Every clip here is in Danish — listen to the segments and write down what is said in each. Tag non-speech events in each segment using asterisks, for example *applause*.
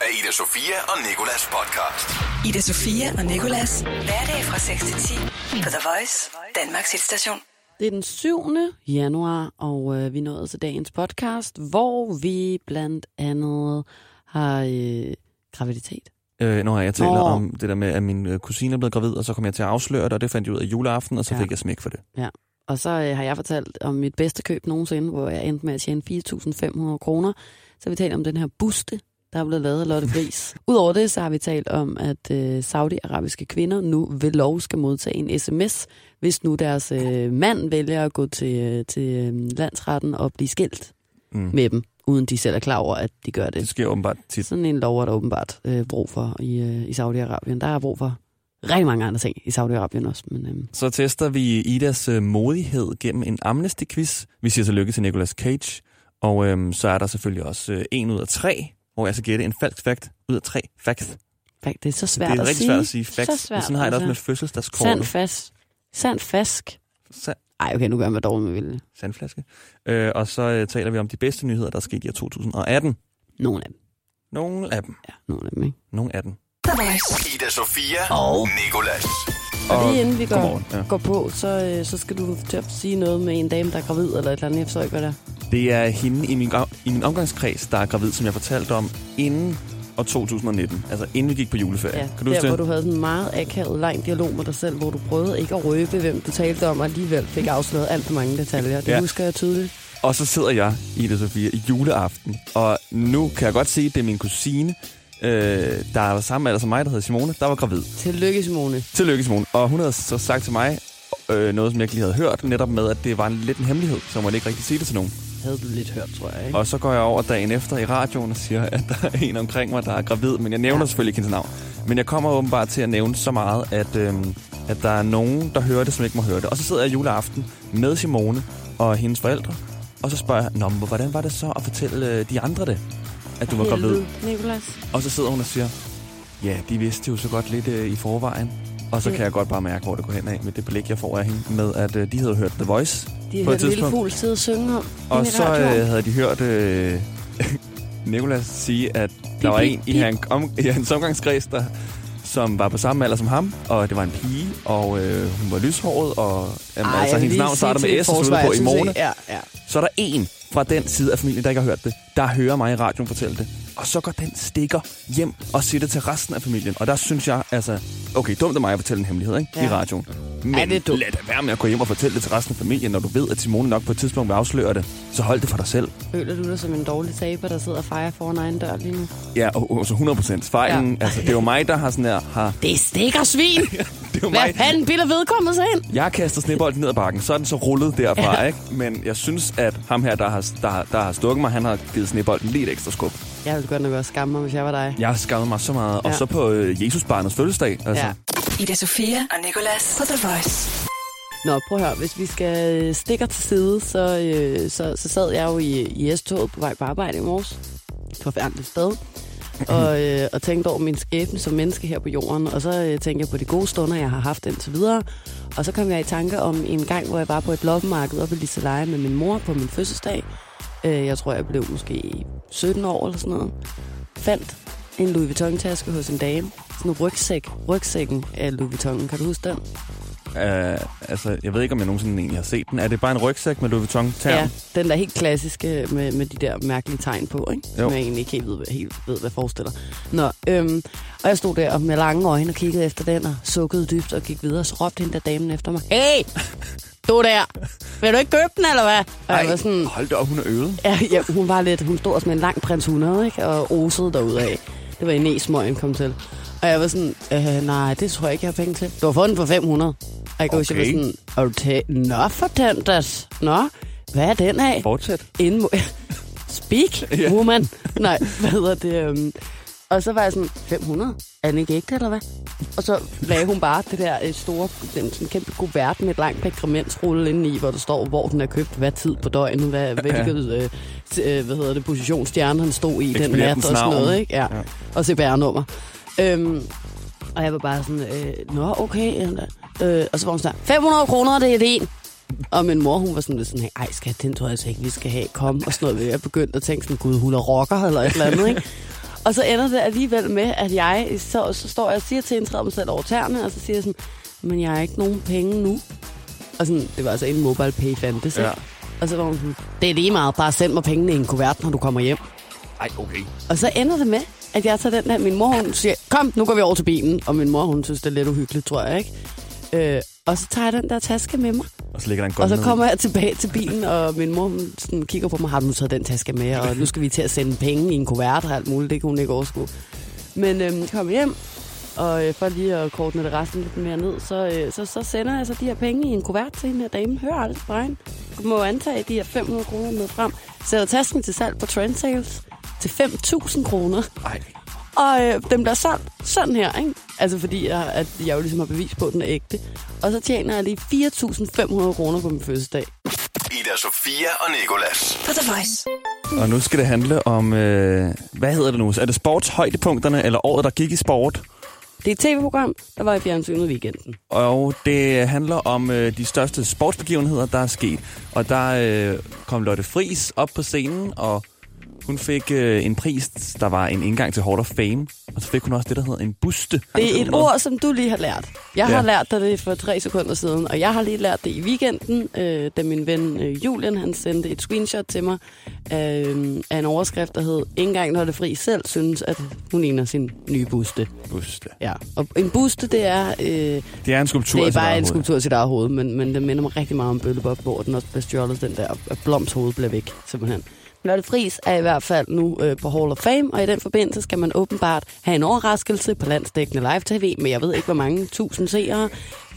af Ida Sofia og Nikolas podcast. Ida Sofia og Nikolas. Hverdag fra 6 til 10 på The Voice, Danmarks hitstation. Det er den 7. januar, og øh, vi er nået til dagens podcast, hvor vi blandt andet har øh, graviditet. Øh, nu har jeg talt Nå. om det der med, at min øh, kusine er blevet gravid, og så kom jeg til at afsløre det, og det fandt jeg ud af juleaften, og så Ja. fik jeg smæk for det. Og så øh, har jeg fortalt om mit bedste køb nogensinde, hvor jeg endte med at tjene 4.500 kroner. Så vi talt om den her buste, der er blevet lavet af Lotte Friis. Udover det, så har vi talt om, at øh, saudiarabiske kvinder nu ved lov skal modtage en sms, hvis nu deres øh, mand vælger at gå til, øh, til øh, landsretten og blive skilt Mm. med dem, uden de selv er klar over, at de gør det. Det sker åbenbart tit. Sådan en lov er der åbenbart øh, brug for i, øh, i Saudi-Arabien. Der er brug for rigtig mange andre ting i Saudi-Arabien også. Men, øh, Så tester vi Idas øh, modighed gennem en Amnesty-quiz. Vi siger tillykke til Nicolas Cage. Og øhm, så er der selvfølgelig også øh, en ud af tre, hvor jeg skal gætte en falsk fact ud af tre facts. fakt, det er så svært det er at rigtig sige. svært at sige facts. Så svært, Men sådan har jeg det også med altså. fødselsdagskortet. Sand fast. Sand fask. Sand, Ej, okay, nu gør jeg mig dårlig med vilje. sandflaske. Øh, og så øh, taler vi om de bedste nyheder, der er sket i år 2018. Nogle af dem. Nogle af dem. Ja, nogle af dem, ikke? Nogle af dem. Ida Sofia og Nikolas. Og lige inden vi går, ja. går på, så, øh, så skal du til at sige noget med en dame, der er gravid, eller et eller andet. Jeg forstår ikke, hvad det er. Det er hende i min, i min omgangskreds, der er gravid, som jeg fortalte om inden år 2019. Altså inden vi gik på juleferie. Ja, kan du der, hvor du havde en meget akavet, lang dialog med dig selv, hvor du prøvede ikke at røbe, hvem du talte om, og alligevel fik afsløret alt for mange detaljer. Det Ja. husker jeg tydeligt. Og så sidder jeg, Ida Sofia, i juleaften. Og nu kan jeg godt se, at det er min kusine, øh, der er samme alder som mig, der hedder Simone, der var gravid. Tillykke, Simone. Tillykke, Simone. Og hun havde så sagt til mig, øh, noget som jeg ikke lige havde hørt, netop med, at det var en lidt en hemmelighed, så man ikke rigtig sige det til nogen. Havde du lidt hørt, tror jeg, ikke? Og så går jeg over dagen efter i radioen og siger, at der er en omkring mig, der er gravid, men jeg nævner ja. Selvfølgelig ikke hendes navn. Men jeg kommer åbenbart til at nævne så meget, at, øhm, at der er nogen, der hører det, som ikke må høre det. Og så sidder jeg juleaften med Simone og hendes forældre, og så spørger jeg, Nå, men hvordan var det så at fortælle øh, de andre det, at du var gravid? Helvede, Nicolas. Og så sidder hun og siger, ja, de vidste jo så godt lidt øh, i forvejen. Og så kan jeg godt bare mærke, hvor det går hen af med det blik, jeg får af hende, med at øh, de havde hørt The Voice. De På et lille fugl sidde og synge om. Og i så øh, havde de hørt øh, *laughs* Nikolas sige, at der var en i hans, om, i hans omgangskreds, der, som var på samme alder som ham, og det var en pige, og øh, hun var lyshåret, og jamen, Ej, altså, hendes navn starter med S, og slutter på Imone. ikke- Ja, ja. Så er der en fra den side af familien, der ikke har hørt det, der hører mig i radioen fortælle det. Og så går den stikker hjem og siger det til resten af familien. Og der synes jeg, altså... Okay, dumt af mig at fortælle en hemmelighed, ikke? Ja. I radioen. Men Ja, det er lad da være med at gå hjem og fortælle det til resten af familien, når du ved, at Simone nok på et tidspunkt vil afsløre det. Så hold det for dig selv. Føler du dig som en dårlig taber, der sidder og fejrer foran egen dør lige nu? Ja, og, og så 100% fejlen. Ja. Altså, det er jo mig, der har sådan her... Har, *laughs* Det stikker svin! *laughs* det er jo Hvad mig, fanden bilder vedkommende sig ind? Jeg har kastet snebolden ned ad bakken, så er den så rullet derfra, ja. ikke? Men jeg synes, at ham her, der har, der, har- der har stukket mig, han har givet snebolden lige et ekstra skub. Jeg ville godt nok også skamme mig, hvis jeg var dig. Jeg har skammet mig så meget. Ja. Og så på øh, Jesusbarnets fødselsdag. Altså. Ja. Ida Sofia og Nikolas på The Voice. Nå, prøv at høre. Hvis vi skal stikker til side, så, øh, så, så sad jeg jo i, i S-toget på vej på arbejde i morges. Forfærdeligt sted. *clears throat* Og, øh, og tænkte over min skæbne som menneske her på jorden. Og så øh, tænkte jeg på de gode stunder, jeg har haft indtil videre. Og så kom jeg i tanke om en gang, hvor jeg var på et loppemarked oppe i Liseleje med min mor på min fødselsdag. Øh, jeg tror, jeg blev måske 17 år eller sådan noget. Fandt en Louis Vuitton-taske hos en dame. Sådan en rygsæk. Rygsækken af Louis Vuitton. Kan du huske den? Uh, altså, jeg ved ikke, om jeg nogensinde egentlig har set den. Er det bare en rygsæk med Louis vuitton -term? Ja, den der helt klassiske med, med de der mærkelige tegn på, ikke? Jo. Som jeg egentlig ikke helt ved, hvad, helt ved, hvad forestiller. Nå, øhm, og jeg stod der med lange øjne og kiggede efter den og sukkede dybt og gik videre. Så råbte hende der damen efter mig. Hey! Du der! Vil du ikke købe den, eller hvad? Og jeg var sådan, hold da op, hun er øvet. ja, ja, hun var lidt, hun stod også med en lang prins 100, ikke? Og osede derudad. Det var en næsmøgen kom til. Og jeg var sådan, øh, nej, det tror jeg ikke, jeg har penge til. Du har fået den for 500. Og jeg kan huske, jeg Okay. var sådan, du til? Nå, for den das. Nå, hvad er den af? Fortsæt. Inden. *laughs* Speak, *laughs* woman. Nej, *laughs* hvad hedder det? Um... Og så var jeg sådan, 500? Er den ikke ægte, eller hvad? Og så lagde hun bare det der øh, store, den sådan kæmpe kuvert med et langt pergamentsrulle inde i, hvor der står, hvor den er købt, hvad tid på døgnet, hvad, hvilket øh, øh, hvad hedder det, position han stod i den nat og sådan noget, ikke? Ja. Ja. Og CPR-nummer. Øhm, og jeg var bare sådan, øh, nå, okay. Øh, og så var hun sådan, 500 kroner, det er din. Og min mor, hun var sådan lidt sådan, ej skat, den tror jeg altså ikke, vi skal have. Kom og sådan noget. Jeg begyndte at tænke sådan, gud, hun er rocker eller et eller andet, ikke? Og så ender det alligevel med, at jeg, så, så står jeg og siger til træder mig selv over tæerne, og så siger jeg sådan, men jeg har ikke nogen penge nu. Og sådan, det var altså en mobile pay fandtes, ja. Og så var hun sådan, det er lige meget, bare send mig pengene i en kuvert, når du kommer hjem. Ej, okay. Og så ender det med, at jeg tager den der, min mor hun siger, kom, nu går vi over til bilen. Og min mor, hun synes, det er lidt uhyggeligt, tror jeg, ikke? Øh, og så tager jeg den der taske med mig, Og så ligger der en og så kommer jeg tilbage til bilen, og min mor sådan kigger på mig, har du taget den taske med, og nu skal vi til at sende penge i en kuvert og alt muligt, det kunne hun ikke overskue. Men øhm, jeg hjem, og øh, for lige at kortne det resten lidt mere ned, så, øh, så, så sender jeg så de her penge i en kuvert til hende her dame. Hør aldrig fra hende. Du må antage de her 500 kroner med frem. Sætter tasken til salg på Trend Sales til 5.000 kroner. Ej. Og øh, den bliver solgt sådan her, ikke? Altså fordi jeg, at jeg jo ligesom har bevis på, at den er ægte. Og så tjener jeg lige 4.500 kroner på min fødselsdag. Ida Sofia og Nikolas. På The Voice. Og nu skal det handle om, øh, hvad hedder det nu? Er det sportshøjdepunkterne, eller året, der gik i sport? Det er et tv-program, der var i fjernsynet i weekenden. Og det handler om øh, de største sportsbegivenheder, der er sket. Og der øh, kom Lotte Fris op på scenen, og hun fik øh, en pris, der var en indgang til Hall of Fame. Og så fik hun også det, der hedder en buste. Det er et ord, som du lige har lært. Jeg Ja. har lært dig det for tre sekunder siden, og jeg har lige lært det i weekenden, øh, da min ven øh, Julian han sendte et screenshot til mig øh, af en overskrift, der hed engang når det fri selv synes, at hun ligner sin nye buste. Buste. Ja. Og en buste, det er, øh, Det er en skulptur. det er bare en hoved. skulptur til eget hoved, men, men det minder mig rigtig meget om Bøllebop, hvor den også bliver stjålet, den der, at Bloms hoved bliver væk, simpelthen. Lotte Friis er i hvert fald nu øh, på Hall of Fame, og i den forbindelse skal man åbenbart have en overraskelse på landsdækkende live-tv, men jeg ved ikke, hvor mange tusind seere.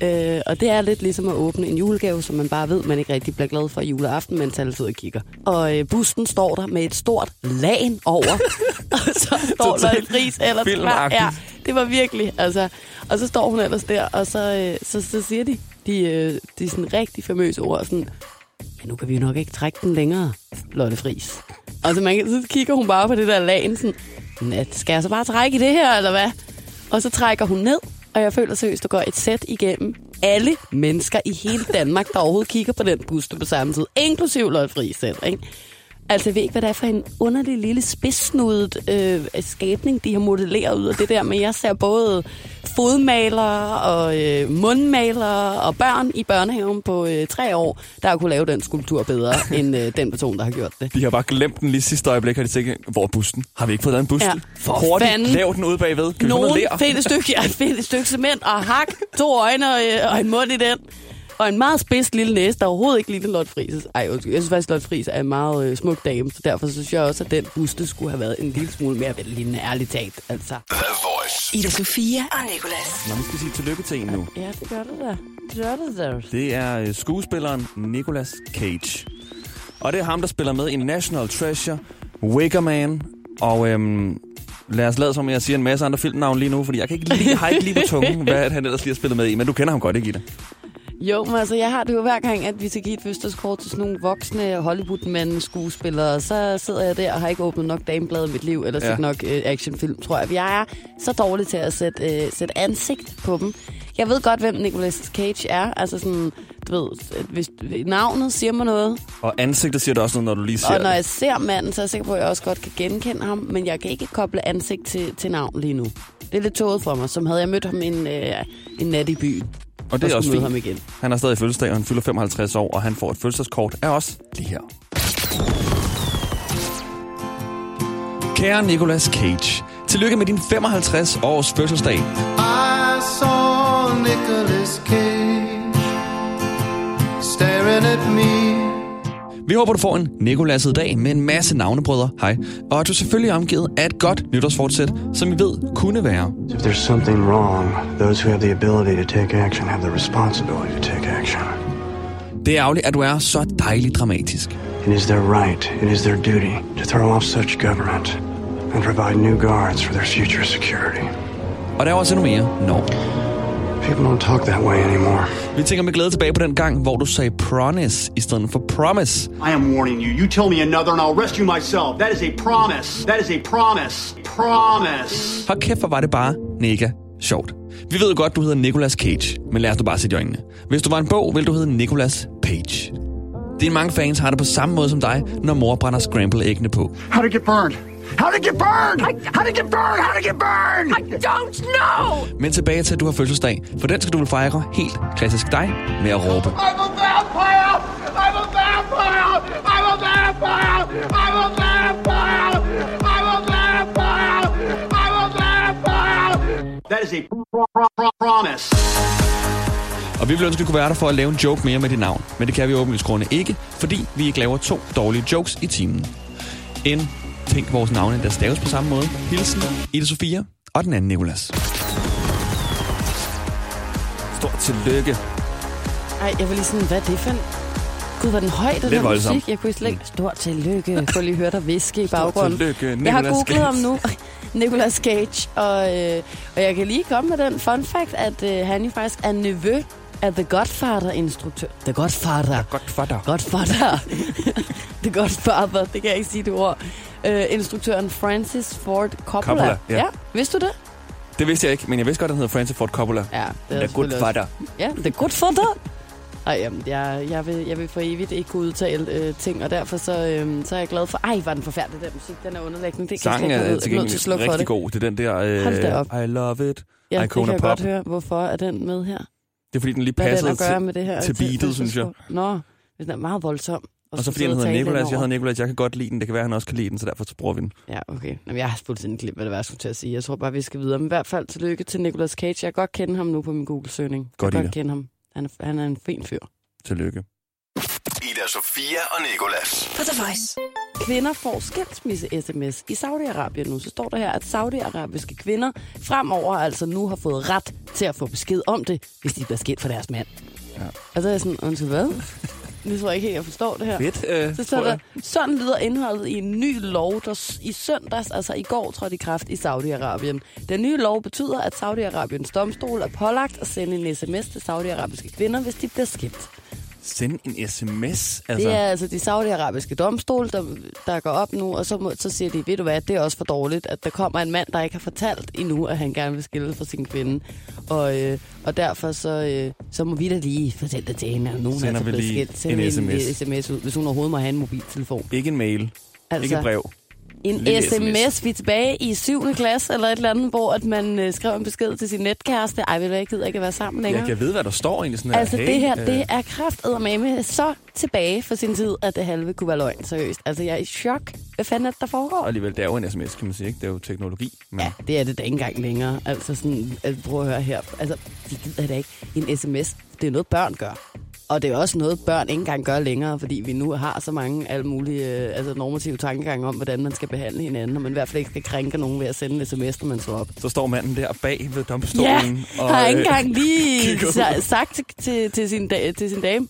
Øh, og det er lidt ligesom at åbne en julegave, som man bare ved, man ikke rigtig bliver glad for i juleaften, mens alle sidder og kigger. Og øh, busten står der med et stort lagen over, *laughs* og så står Totalt Lotte Friis ellers klar. Ja, det var virkelig, altså. Og så står hun ellers der, og så, øh, så, så siger de, de, øh, de sådan rigtig famøse ord, sådan, men nu kan vi jo nok ikke trække den længere, Lotte Friis. Og så, man, kan- så kigger hun bare på det der lagen, sådan, "Nå, skal jeg så bare trække i det her, eller hvad? Og så trækker hun ned, og jeg føler seriøst, der går et sæt igennem alle mennesker i hele Danmark, der overhovedet kigger på den buste på samme tid, inklusiv Lotte Friis selv, ikke? Altså, jeg ved ikke, hvad det er for en underlig lille spidsnudet øh, skabning, de har modelleret ud af det der, men jeg ser både fodmalere og øh, mundmalere og børn i børnehaven på øh, tre år, der har kunne lave den skulptur bedre *laughs* end øh, den person, der har gjort det. De har bare glemt den lige sidste øjeblik, har de tænkt, hvor er busten? Har vi ikke fået lavet en buste? Ja, for Hurtigt, fanden. lav den ude bagved. Kan vi få Nogen noget find et stykke, ja, find et stykke cement og hak, to øjne og, øh, og en mund i den. Og en meget spids lille næse, der overhovedet ikke ligner Lotte Friis. Ej, undskyld, jeg synes faktisk, Lotte Friis er en meget øh, smuk dame, så derfor synes jeg også, at den buste skulle have været en lille smule mere vellignende, ærligt talt. Altså. The Voice. Ida Sofia og Nicolas. Nå, vi skal sige tillykke til en nu. Ja, det gør det da. Det gør det da. Det er øh, skuespilleren Nicolas Cage. Og det er ham, der spiller med i National Treasure, Wicker Man, og øhm, lad os lade som, jeg siger en masse andre filmnavne lige nu, fordi jeg, kan ikke lige, jeg har ikke lige på tungen, *laughs* hvad han ellers lige har spillet med i, men du kender ham godt, ikke Ida? Jo, men altså, jeg har det jo hver gang, at vi skal give et fødselskort til sådan nogle voksne Hollywood-mænd skuespillere, så sidder jeg der og har ikke åbnet nok damebladet i mit liv, eller set Ja. nok øh, actionfilm, tror jeg. Jeg er så dårlig til at sætte, øh, sætte ansigt på dem. Jeg ved godt, hvem Nicolas Cage er. Altså sådan, du ved, hvis navnet siger mig noget, Og ansigtet siger det også noget, når du lige ser og når jeg ser manden, så er jeg sikker på, at jeg også godt kan genkende ham, men jeg kan ikke koble ansigt til, til navn lige nu. Det er lidt tåget for mig, som havde jeg mødt ham en, øh, en nat i byen. Og det er og også fint. ham igen. Han har stadig fødselsdag, og han fylder 55 år, og han får et fødselsdagskort af os lige her. Kære Nicolas Cage, tillykke med din 55 års fødselsdag. I saw Nicolas Cage staring at me. Vi håber, du får en Nicolas' dag med en masse navnebrødre. Hej. Og at du selvfølgelig er omgivet af et godt nytårsfortsæt, som vi ved kunne være. If there's something wrong, those who have the ability to take action have the responsibility to take action. Det er ærgerligt, at du er så dejligt dramatisk. It is their right, it is their duty to throw off such government and provide new guards for their future security. Og der er også endnu mere når. People don't talk that way anymore. Vi tænker med glæde tilbage på den gang, hvor du sagde promise i stedet for promise. I am warning you. You tell me another and I'll rescue myself. That is a promise. That is a promise. Promise. Hold kæft, hvor var det bare mega sjovt. Vi ved jo godt, du hedder Nicolas Cage, men lad os nu bare sætte i øjnene. Hvis du var en bog, ville du hedde Nicolas Page. Dine mange fans har det på samme måde som dig, når mor brænder scramble-æggene på. How'd it get burned? How did it get burned? How did it get burned? How did it get burned? I don't know! Men tilbage til, at du har fødselsdag, for den skal du vel fejre helt klassisk dig med at råbe. I'm a vampire! I'm a vampire! I'm a vampire! I'm a vampire! I'm a vampire! I'm a vampire! That is a pro- pro- pro- promise. Og vi ville ønske, at vi kunne være der for at lave en joke mere med dit navn. Men det kan vi åbenlyst grunde ikke, fordi vi ikke laver to dårlige jokes i timen. En, tænk vores navne, der staves på samme måde. Hilsen, Ida Sofia og den anden Nicolas. Stort tillykke. Ej, jeg var lige sådan, hvad er det for en... Gud, var den høj, den voldsom. musik? Jeg kunne slet ikke... Stort tillykke. Få lige høre dig viske i baggrunden. tillykke, jeg har googlet ham nu. *laughs* Nicolas Cage. Og, øh, og jeg kan lige komme med den fun fact, at øh, han jo faktisk er nevø af The Godfather-instruktør. The Godfather. Godt for dig. Godfather. *laughs* The Godfather, det kan jeg ikke sige det ord. Øh, instruktøren Francis Ford Coppola. Coppola, ja. ja. Vidste du det? Det vidste jeg ikke, men jeg vidste godt, at han hedder Francis Ford Coppola. Ja, det er The Good Father. Ja, The Godfather. Ej, jamen, jeg, jeg, vil, jeg vil for evigt ikke kunne udtale øh, ting, og derfor så, øh, så er jeg glad for... Ej, var den forfærdelig, den musik. Den er underlæggende. Det kan Sangen jeg er ikke nødt til at gengæld slukke for rigtig det. god. Det er den der, Hold da øh, op. I love it. Ja, det Icona kan jeg Pop. godt høre. Hvorfor er den med her? Det er fordi, den lige er gøre til, med det her? til beatet, synes jeg. Nå, den er meget voldsom. Og så skulle fordi han hedder og Nicolas. Jeg hedder Nicolas, jeg kan godt lide den. Det kan være, at han også kan lide den, så derfor så bruger vi den. Ja, okay. Jamen, jeg har fuldstændig glemt, hvad det var, jeg skulle til at sige. Jeg tror bare, vi skal videre. Men i hvert fald tillykke til Nicolas Cage. Jeg kan godt kende ham nu på min Google-søgning. Godt, jeg kan godt kende ham. Han er, han er en fin fyr. Tillykke. Ida Sofia og Nicolas. På The Voice. Kvinder får skilsmisse-sms. I Saudi-Arabien nu, så står der her, at saudiarabiske kvinder fremover altså nu har fået ret til at få besked om det, hvis de bliver skilt fra deres mand. Ja. Og så er jeg sådan, undskyld hvad? Det tror jeg ikke helt, jeg forstår det her. Fedt, øh, Så står der, sådan lyder indholdet i en ny lov, der i søndags, altså i går, trådte i kraft i Saudi-Arabien. Den nye lov betyder, at Saudi-Arabiens domstol er pålagt at sende en sms til saudiarabiske kvinder, hvis de bliver skilt. Send en sms. Altså. Altså, Det er altså de saudiarabiske domstol, der, der går op nu, og så, må, så siger de, ved du hvad, det er også for dårligt, at der kommer en mand, der ikke har fortalt endnu, at han gerne vil skille fra sin kvinde. Og, øh, og derfor så, øh, så må vi da lige fortælle det til hende, at nogen Sender er altså blevet skilt. Send en en SMS. sms ud, hvis hun overhovedet må have en mobiltelefon. Ikke en mail. Altså, Ikke et brev. En Lille sms. SMS. Vi er tilbage i 7. klasse eller et eller andet, hvor at man øh, skrev en besked til sin netkæreste. Ej, ved du jeg gider ikke at være sammen længere. Jeg kan vide, hvad der står egentlig. Sådan Altså, her, det her, øh, det er krafteddermame så tilbage for sin tid, at det halve kunne være løgn, seriøst. Altså, jeg er i chok. Hvad fanden er det, der foregår? Og alligevel, det er jo en sms, kan man sige. Ikke? Det er jo teknologi. Men Ja, det er det da ikke engang længere. Altså, sådan, altså, prøv at høre her. Altså, de gider da ikke. En sms, det er noget, børn gør. Og det er også noget, børn ikke engang gør længere, fordi vi nu har så mange alle mulige øh, altså normative tankegange om, hvordan man skal behandle hinanden, og man i hvert fald ikke skal krænke nogen ved at sende en sms, når man står op. så står manden der bag ved domstolen. Ja, har ikke øh, engang lige *laughs* sagt til, til, til, sin, da, til sin dame.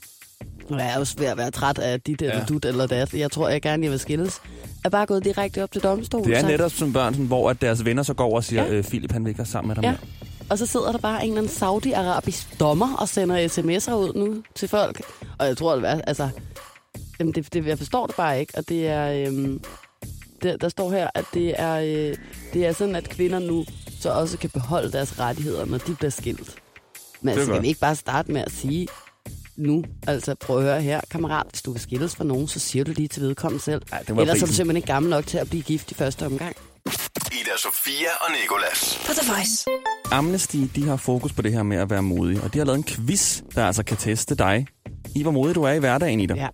Nu er jeg også ved at være træt af dit eller Ja. dut eller dat. Jeg tror, jeg gerne jeg vil skilles. Er bare gået direkte op til domstolen. Det er netop som børn, sådan, hvor at deres venner så går over og siger, Ja. øh, Philip han vil ikke være sammen med dig Ja. mere. Og så sidder der bare en eller anden saudi-arabisk dommer og sender sms'er ud nu til folk. Og jeg tror, det er, altså... Jamen, det, det, jeg forstår det bare ikke. Og det er... Øhm, der, der står her, at det er, øh, det er sådan, at kvinder nu så også kan beholde deres rettigheder, når de bliver skilt. Men altså, skal vi ikke bare starte med at sige nu, altså prøv at høre her, kammerat, hvis du vil skilles fra nogen, så siger du lige til vedkommende selv. Ej, det Ellers er du prisen. simpelthen ikke gammel nok til at blive gift i første omgang. Ida Sofia og Nicolas. På The Voice. Amnesty, de har fokus på det her med at være modig, og de har lavet en quiz, der altså kan teste dig i, hvor modig du er i hverdagen i dig. Ja.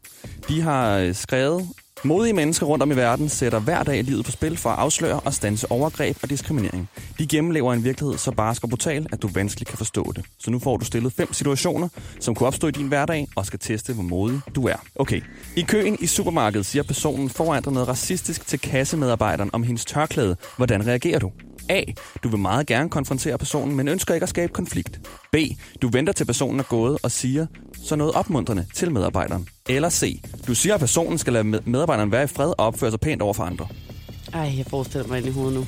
De har øh, skrevet, modige mennesker rundt om i verden sætter hver dag livet på spil for at afsløre og stanse overgreb og diskriminering. De gennemlever en virkelighed så barsk og brutal, at du vanskeligt kan forstå det. Så nu får du stillet fem situationer, som kunne opstå i din hverdag, og skal teste, hvor modig du er. Okay. I køen i supermarkedet siger personen foran dig noget racistisk til kassemedarbejderen om hendes tørklæde. Hvordan reagerer du? A. Du vil meget gerne konfrontere personen, men ønsker ikke at skabe konflikt. B. Du venter til personen er gået og siger så noget opmuntrende til medarbejderen. Eller C. Du siger, at personen skal lade med- medarbejderen være i fred og opføre sig pænt over for andre. Ej, jeg forestiller mig ind i hovedet nu.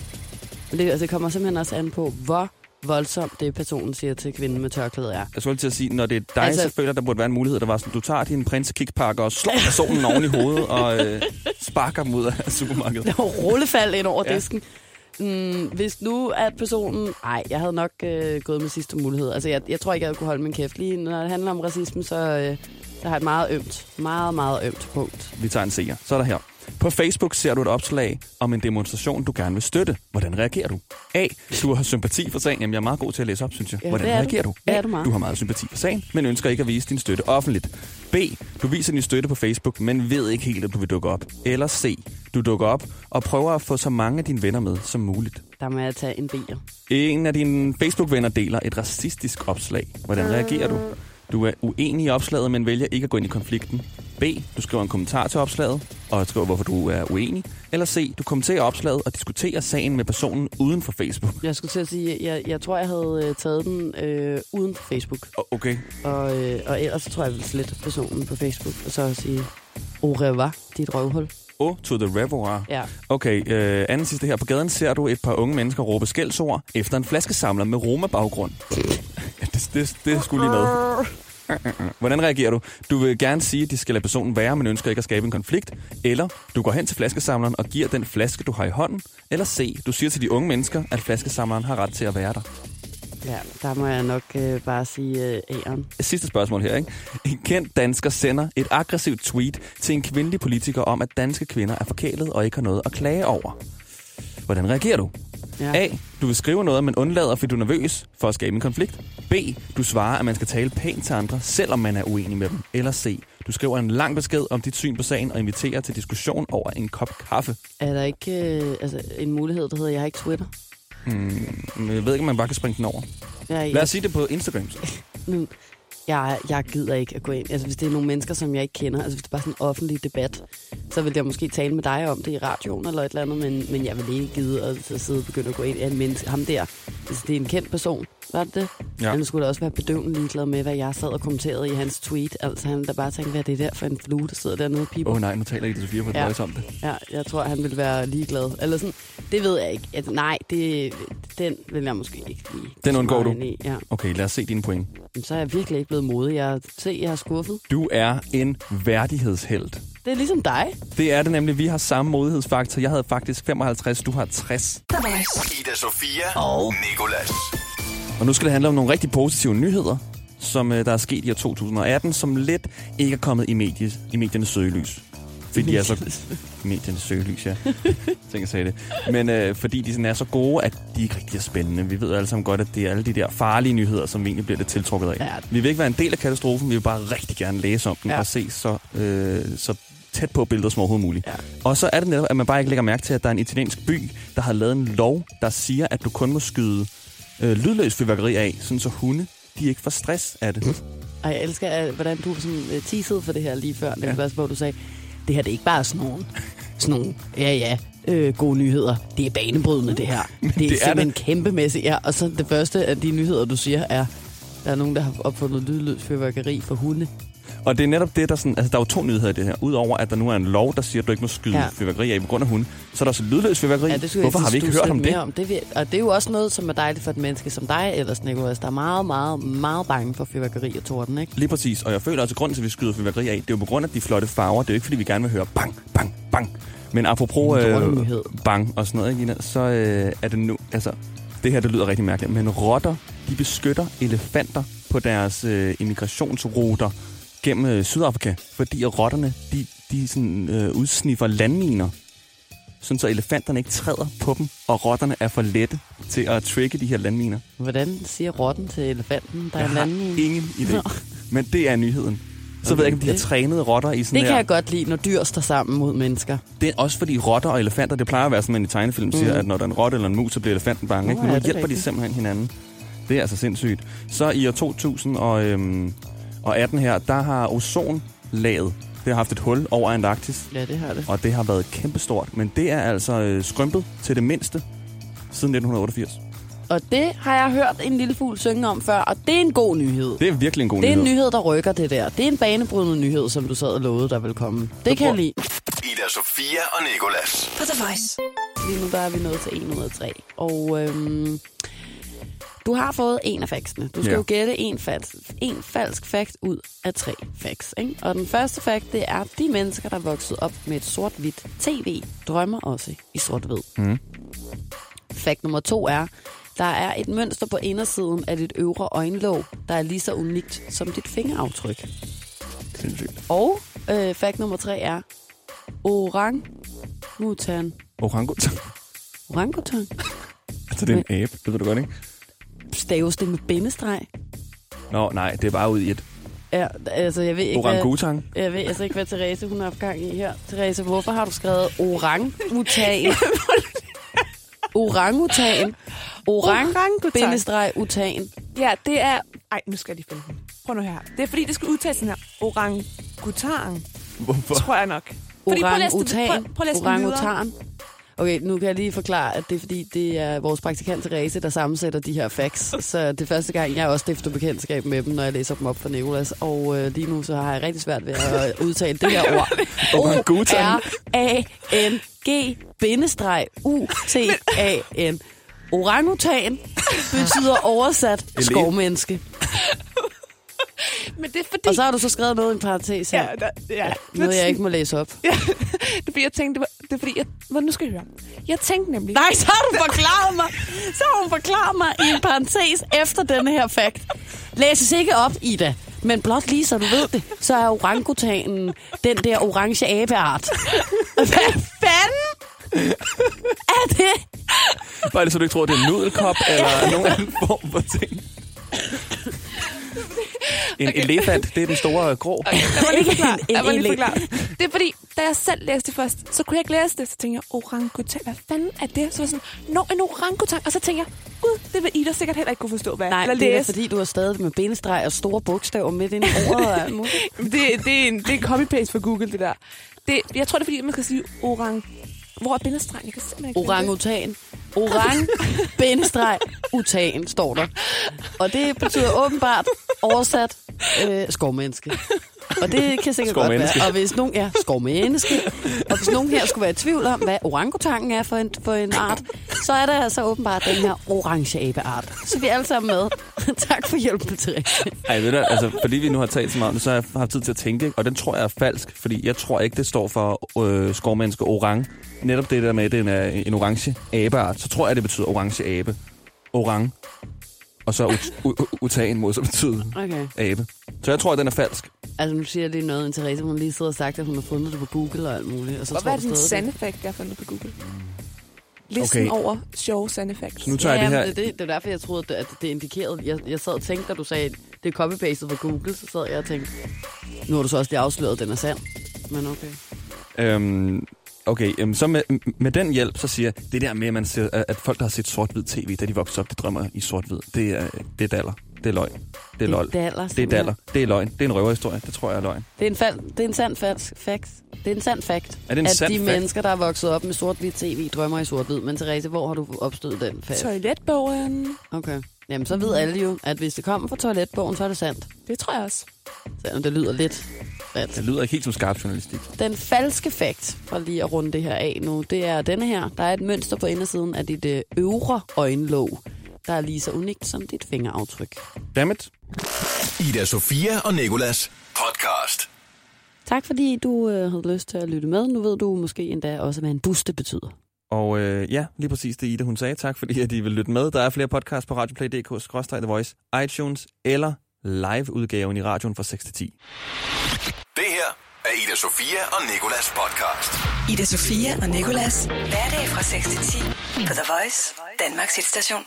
Men det, altså, det kommer simpelthen også an på, hvor voldsomt det personen siger til kvinden med tørklæde er. Jeg skulle til at sige, når det er dig, Altså- så føler der burde være en mulighed, der var sådan, du tager din prinsekickpakke og slår personen oven i hovedet og øh, sparker dem ud af supermarkedet. *laughs* Der var rullefald ind over ja. disken. Mm, hvis nu at personen... Nej, jeg havde nok øh, gået med sidste mulighed. Altså, jeg, jeg tror ikke, jeg kunne holde min kæft. Lige når det handler om racisme, så, øh, så har jeg et meget ømt, meget, meget ømt punkt. Vi tager en seer. Så er der her. På Facebook ser du et opslag om en demonstration, du gerne vil støtte. Hvordan reagerer du? A. Du har sympati for sagen. Jamen, jeg er meget god til at læse op, synes jeg. Ja, Hvordan er reagerer du? A. du har meget sympati for sagen, men ønsker ikke at vise din støtte offentligt. B. Du viser din støtte på Facebook, men ved ikke helt, at du vil dukke op. Eller C. Du dukker op og prøver at få så mange af dine venner med som muligt. Der må jeg tage en B'er. En af dine Facebook-venner deler et racistisk opslag. Hvordan reagerer du? Du er uenig i opslaget, men vælger ikke at gå ind i konflikten. B. Du skriver en kommentar til opslaget, og skriver, hvorfor du er uenig. Eller C. Du kommenterer opslaget og diskuterer sagen med personen uden for Facebook. Jeg skulle til at sige, jeg, jeg tror, jeg havde øh, taget den øh, uden for Facebook. O- Okay. Og, øh, og ellers tror jeg, jeg ville slette personen på Facebook. Og så sige, au revoir, dit røvhul. O to the reservoir. Ja. Okay, øh, anden sidste her. På gaden ser du et par unge mennesker råbe skældsord efter en flaskesamler med Roma-baggrund. *laughs* Det, det, det skulle lige med. Hvordan reagerer du? Du vil gerne sige, at de skal lade personen være, men ønsker ikke at skabe en konflikt. Eller du går hen til flaskesamleren og giver den flaske, du har i hånden. Eller C. Du siger til de unge mennesker, at flaskesamleren har ret til at være der. Ja, der må jeg nok øh, bare sige øh, æren. Sidste spørgsmål her, ikke? En kendt dansker sender et aggressivt tweet til en kvindelig politiker om, at danske kvinder er forkælet og ikke har noget at klage over. Hvordan reagerer du? Ja. A. Du vil skrive noget, men undlader, fordi du er nervøs for at skabe en konflikt. B. Du svarer, at man skal tale pænt til andre, selvom man er uenig med dem. Eller C. Du skriver en lang besked om dit syn på sagen og inviterer til diskussion over en kop kaffe. Er der ikke øh, altså, en mulighed, der hedder, jeg har ikke Twitter? Men jeg ved ikke, om man bare kan springe den over. Jeg, Lad os sige det på Instagram. *laughs* så. Nu, jeg, jeg gider ikke at gå ind. Altså, hvis det er nogle mennesker, som jeg ikke kender, altså hvis det er bare sådan en offentlig debat, så vil jeg måske tale med dig om det i radioen eller et eller andet, men, men jeg vil ikke gide at sidde og begynde at gå ind i en menneske. Ham der, altså, det er en kendt person. Var det det? Ja. Han skulle da også være bedøvende ligeglad med, hvad jeg sad og kommenterede i hans tweet. Altså, han der bare tænkte, hvad er det der for en flue, der sidder dernede og piper. Åh oh, nej, nu taler I til Sofia på Ja. ja. om det. Ja, jeg tror, han vil være ligeglad. Eller sådan, det ved jeg ikke. Altså, nej, det, den vil jeg måske ikke lige. Den undgår du? I. Ja. Okay, lad os se dine point. Så er jeg virkelig ikke blevet modig. Jeg se, jeg har skuffet. Du er en værdighedshelt. Det er ligesom dig. Det er det nemlig. Vi har samme modighedsfaktor. Jeg havde faktisk 55, du har 60. The Voice. Ida Sofia og Nikolas. Og nu skal det handle om nogle rigtig positive nyheder, som øh, der er sket i år 2018, som lidt ikke er kommet i, medie, i mediernes søgelys. Fordi de er så... *laughs* Mediernes søgelys, ja. *laughs* Jeg sagde det. Men øh, fordi de sådan er så gode, at de ikke rigtig er spændende. Vi ved alle sammen godt, at det er alle de der farlige nyheder, som vi egentlig bliver lidt tiltrukket af. Ja. Vi vil ikke være en del af katastrofen, vi vil bare rigtig gerne læse om den Ja. og se så, øh, så tæt på billedet som overhovedet muligt. Ja. Og så er det netop, at man bare ikke lægger mærke til, at der er en italiensk by, der har lavet en lov, der siger, at du kun må skyde øh, lydløs fyrværkeri af, sådan så hunde, de ikke får stress af det. Og jeg elsker, at, hvordan du sådan, uh, teasede for det her lige før, ja. hvor du sagde, det her det er ikke bare sådan nogle, sådan nogle ja ja, øh, gode nyheder. Det er banebrydende, det her. Det er, det er simpelthen det. kæmpemæssigt. Ja, og så det første af de nyheder, du siger, er, der er nogen, der har opfundet lydløs fyrværkeri for hunde. Og det er netop det, der sådan... Altså, der er jo to nyheder i det her. Udover at der nu er en lov, der siger, at du ikke må skyde Ja. fyrværkeri af på grund af hunde, så er der også lydløs fyrværkeri. Ja, det Hvorfor har vi ikke hørt om det? Om. det vil- og det er jo også noget, som er dejligt for et menneske som dig ellers, Nicolas. Der er meget, meget, meget bange for fyrværkeri og torden, ikke? Lige præcis. Og jeg føler også, at grunden til, at vi skyder fyrværkeri af, det er jo på grund af de flotte farver. Det er jo ikke, fordi vi gerne vil høre bang, bang, bang. Men apropos øh, bang og sådan noget, ikke, Ina, så øh, er det nu... Altså, det her, det lyder rigtig mærkeligt, men rotter, de beskytter elefanter på deres øh, immigrationsruter gennem øh, Sydafrika, fordi rotterne, de, de sådan, øh, udsniffer landminer, sådan så elefanterne ikke træder på dem, og rotterne er for lette til at trigge de her landminer. Hvordan siger rotten til elefanten, der er Jeg har anden... ingen idé. Men det er nyheden. Så Okay, ved jeg ikke, om de har trænet rotter i sådan Det kan her. jeg godt lide, når dyr står sammen mod mennesker. Det er også fordi rotter og elefanter, det plejer at være sådan, man i tegnefilm siger, Mm. at når der er en rotte eller en mus, så bliver elefanten bange. Nå, Ikke? Men nu er hjælper de rigtigt. simpelthen hinanden. Det er altså sindssygt. Så i år 2018 her, der har ozonlaget, det har haft et hul over Antarktis, Ja, det har det. og det har været kæmpestort. Men det er altså øh, skrømpet til det mindste siden 1988. Og det har jeg hørt en lille fugl synge om før, og det er en god nyhed. Det er virkelig en god Det er en nyhed. nyhed, der rykker det der. Det er en banebrydende nyhed, som du sad og lovede, der vil komme. Det kan jeg lide. Ida Sofia og Nikolas. På The Voice. Lige nu der er vi nået til 1 ud af 3. Og øhm, du har fået en af factsene. Du skal Ja. jo gætte en, falsk, en falsk fact ud af tre facts. Ikke? Og den første fact, det er, at de mennesker, der er vokset op med et sort-hvidt tv, drømmer også i sort-hvid. Mhm. Fact nummer to er, der er et mønster på indersiden af dit øvre øjenlåg, der er lige så unikt som dit fingeraftryk. Sindssygt. Og øh, fact nummer tre er, orang Mutan. Orangutan. Orangutan. Altså, det er en abe. Det ved du godt, ikke? Staves det med bindestreg? Nå, nej, det er bare ud i et Ja, altså jeg ved ikke, hvad, orangutang. jeg ved altså ikke, hvad Therese hun har haft gang i her. Therese, hvorfor har du skrevet orangutan? *laughs* orangutan. Orang, Orangutan. bindestreg, utan. Ja, det er... Ej, nu skal jeg lige finde den. Prøv nu her. Det er fordi, det skal udtales sådan her. Orangutang, Hvorfor? tror jeg nok. Fordi, Orangutan. prøv- prøv. Orangutan. Okay, nu kan jeg lige forklare, at det er fordi, det er vores praktikant Therese, der sammensætter de her facts. Så det er første gang, jeg også stifter bekendtskab med dem, når jeg læser dem op for Nicolas. Og øh, lige nu så har jeg rigtig svært ved at udtale det her ord. *laughs* O-R-A-N-G bindestreg U-T-A-N. Orangutan betyder oversat skovmenneske. Men det er fordi... Og så har du så skrevet noget i en parentes her. Ja, der, ja. Noget, jeg ikke må læse op. Ja, *laughs* det er fordi, jeg tænkte, det, fordi, jeg, hvad, nu skal jeg høre. Jeg tænkte nemlig... Nej, så har du forklaret mig. Så har hun forklaret mig i en parentes efter denne her fakt. Læses ikke op, Ida. Men blot lige så du ved det, så er orangutanen den der orange abeart. Hvad fanden er det? Bare det, så du ikke tror, det er en nudelkop eller nogen anden form for ting. En okay. elefant, det er den store grå. Okay, lad mig lige forklare. *laughs* En- mig en lige forklare. Det er fordi, da jeg selv læste det først, så kunne jeg ikke læse det. Så tænkte jeg, orangutan, hvad fanden er det? Så var jeg sådan, nå, en orangutan. Og så tænkte jeg, gud, det vil Ida sikkert heller ikke kunne forstå, hvad Nej, eller det er læse. fordi, du har stadig med bindestreg og store bogstaver midt ind i ordet og alt muligt. *laughs* Det, det, er en, det er en copy-paste for Google, det der. Det, jeg tror, det er fordi, man skal sige orang... Hvor er bindestregen? Jeg kan simpelthen ikke Orangutan. Orang, bindestreg, *laughs* utan, står der. Og det betyder åbenbart oversat øh, skovmenneske. Og det kan sikkert godt være. Og hvis nogen, ja, skovmenneske. Og hvis nogen her skulle være i tvivl om, hvad orangutangen er for en, for en art, så er der altså åbenbart den her orange abeart. Så vi er alle sammen med. *laughs* tak for hjælpen, Therese. Ej, ved du, altså, fordi vi nu har talt så meget om det, så har jeg haft tid til at tænke, og den tror jeg er falsk, fordi jeg tror ikke, det står for øh, skovmenneske orang. Netop det der med, at det er en, en orange abeart, så tror jeg, det betyder orange abe. Orang. Og så ut, u, utan mod, så betyder Okay. abe. Så jeg tror, at den er falsk. Altså, nu siger jeg lige noget, en Therese, hun lige sidder og sagt, at hun har fundet det på Google og alt muligt. Og så Hvad tror er den sande fact, jeg har fundet på Google? Listen Okay. over sjove sande facts. Så nu tager jeg ja, det her... Det, det, det er derfor, jeg troede, at det indikerede. Jeg, jeg sad og tænkte, da du sagde, det er copy-pastet fra Google, så sad jeg og tænkte, nu har du så også lige afsløret, at den er sand. Men okay. Øhm, okay, øhm, så med, med den hjælp, så siger jeg, det der med, at, man ser, at folk, der har set sort-hvid tv, da de voksede op, de drømmer i sort-hvid, det er, det er daller. Det er løgn. Det er lol. daller, Det er daller. Det er løgn. Det er en røverhistorie. Det tror jeg er løgn. Det er en, fal- det er en sand falsk fact. Det er en sand fact, Er det en at sand de fact? mennesker, der er vokset op med sort-hvid tv, drømmer i sort-hvid. Men Therese, hvor har du opstået den fact? Toiletbogen. Okay. Jamen, så ved alle jo, at hvis det kommer fra toiletbogen, så er det sandt. Det tror jeg også. Selvom det lyder lidt Det sandt. lyder ikke helt som skarp journalistik. Den falske fakt, for lige at runde det her af nu, det er denne her. Der er et mønster på indersiden af dit øh, øvre øjenlåg, der er lige så unikt som dit fingeraftryk. Dammit. Ida Sofia og Nikolas podcast. Tak fordi du øh, havde lyst til at lytte med. Nu ved du måske endda også, hvad en buste betyder. Og øh, ja, lige præcis det Ida, hun sagde. Tak fordi, at I vil lytte med. Der er flere podcasts på radioplay.dk, The Voice, iTunes eller live-udgaven i radioen fra 6 til 10. Det her er Ida Sofia og Nikolas podcast. Ida Sofia og Nikolas. Hverdag fra 6 til 10 på The Voice, Danmarks hitstation.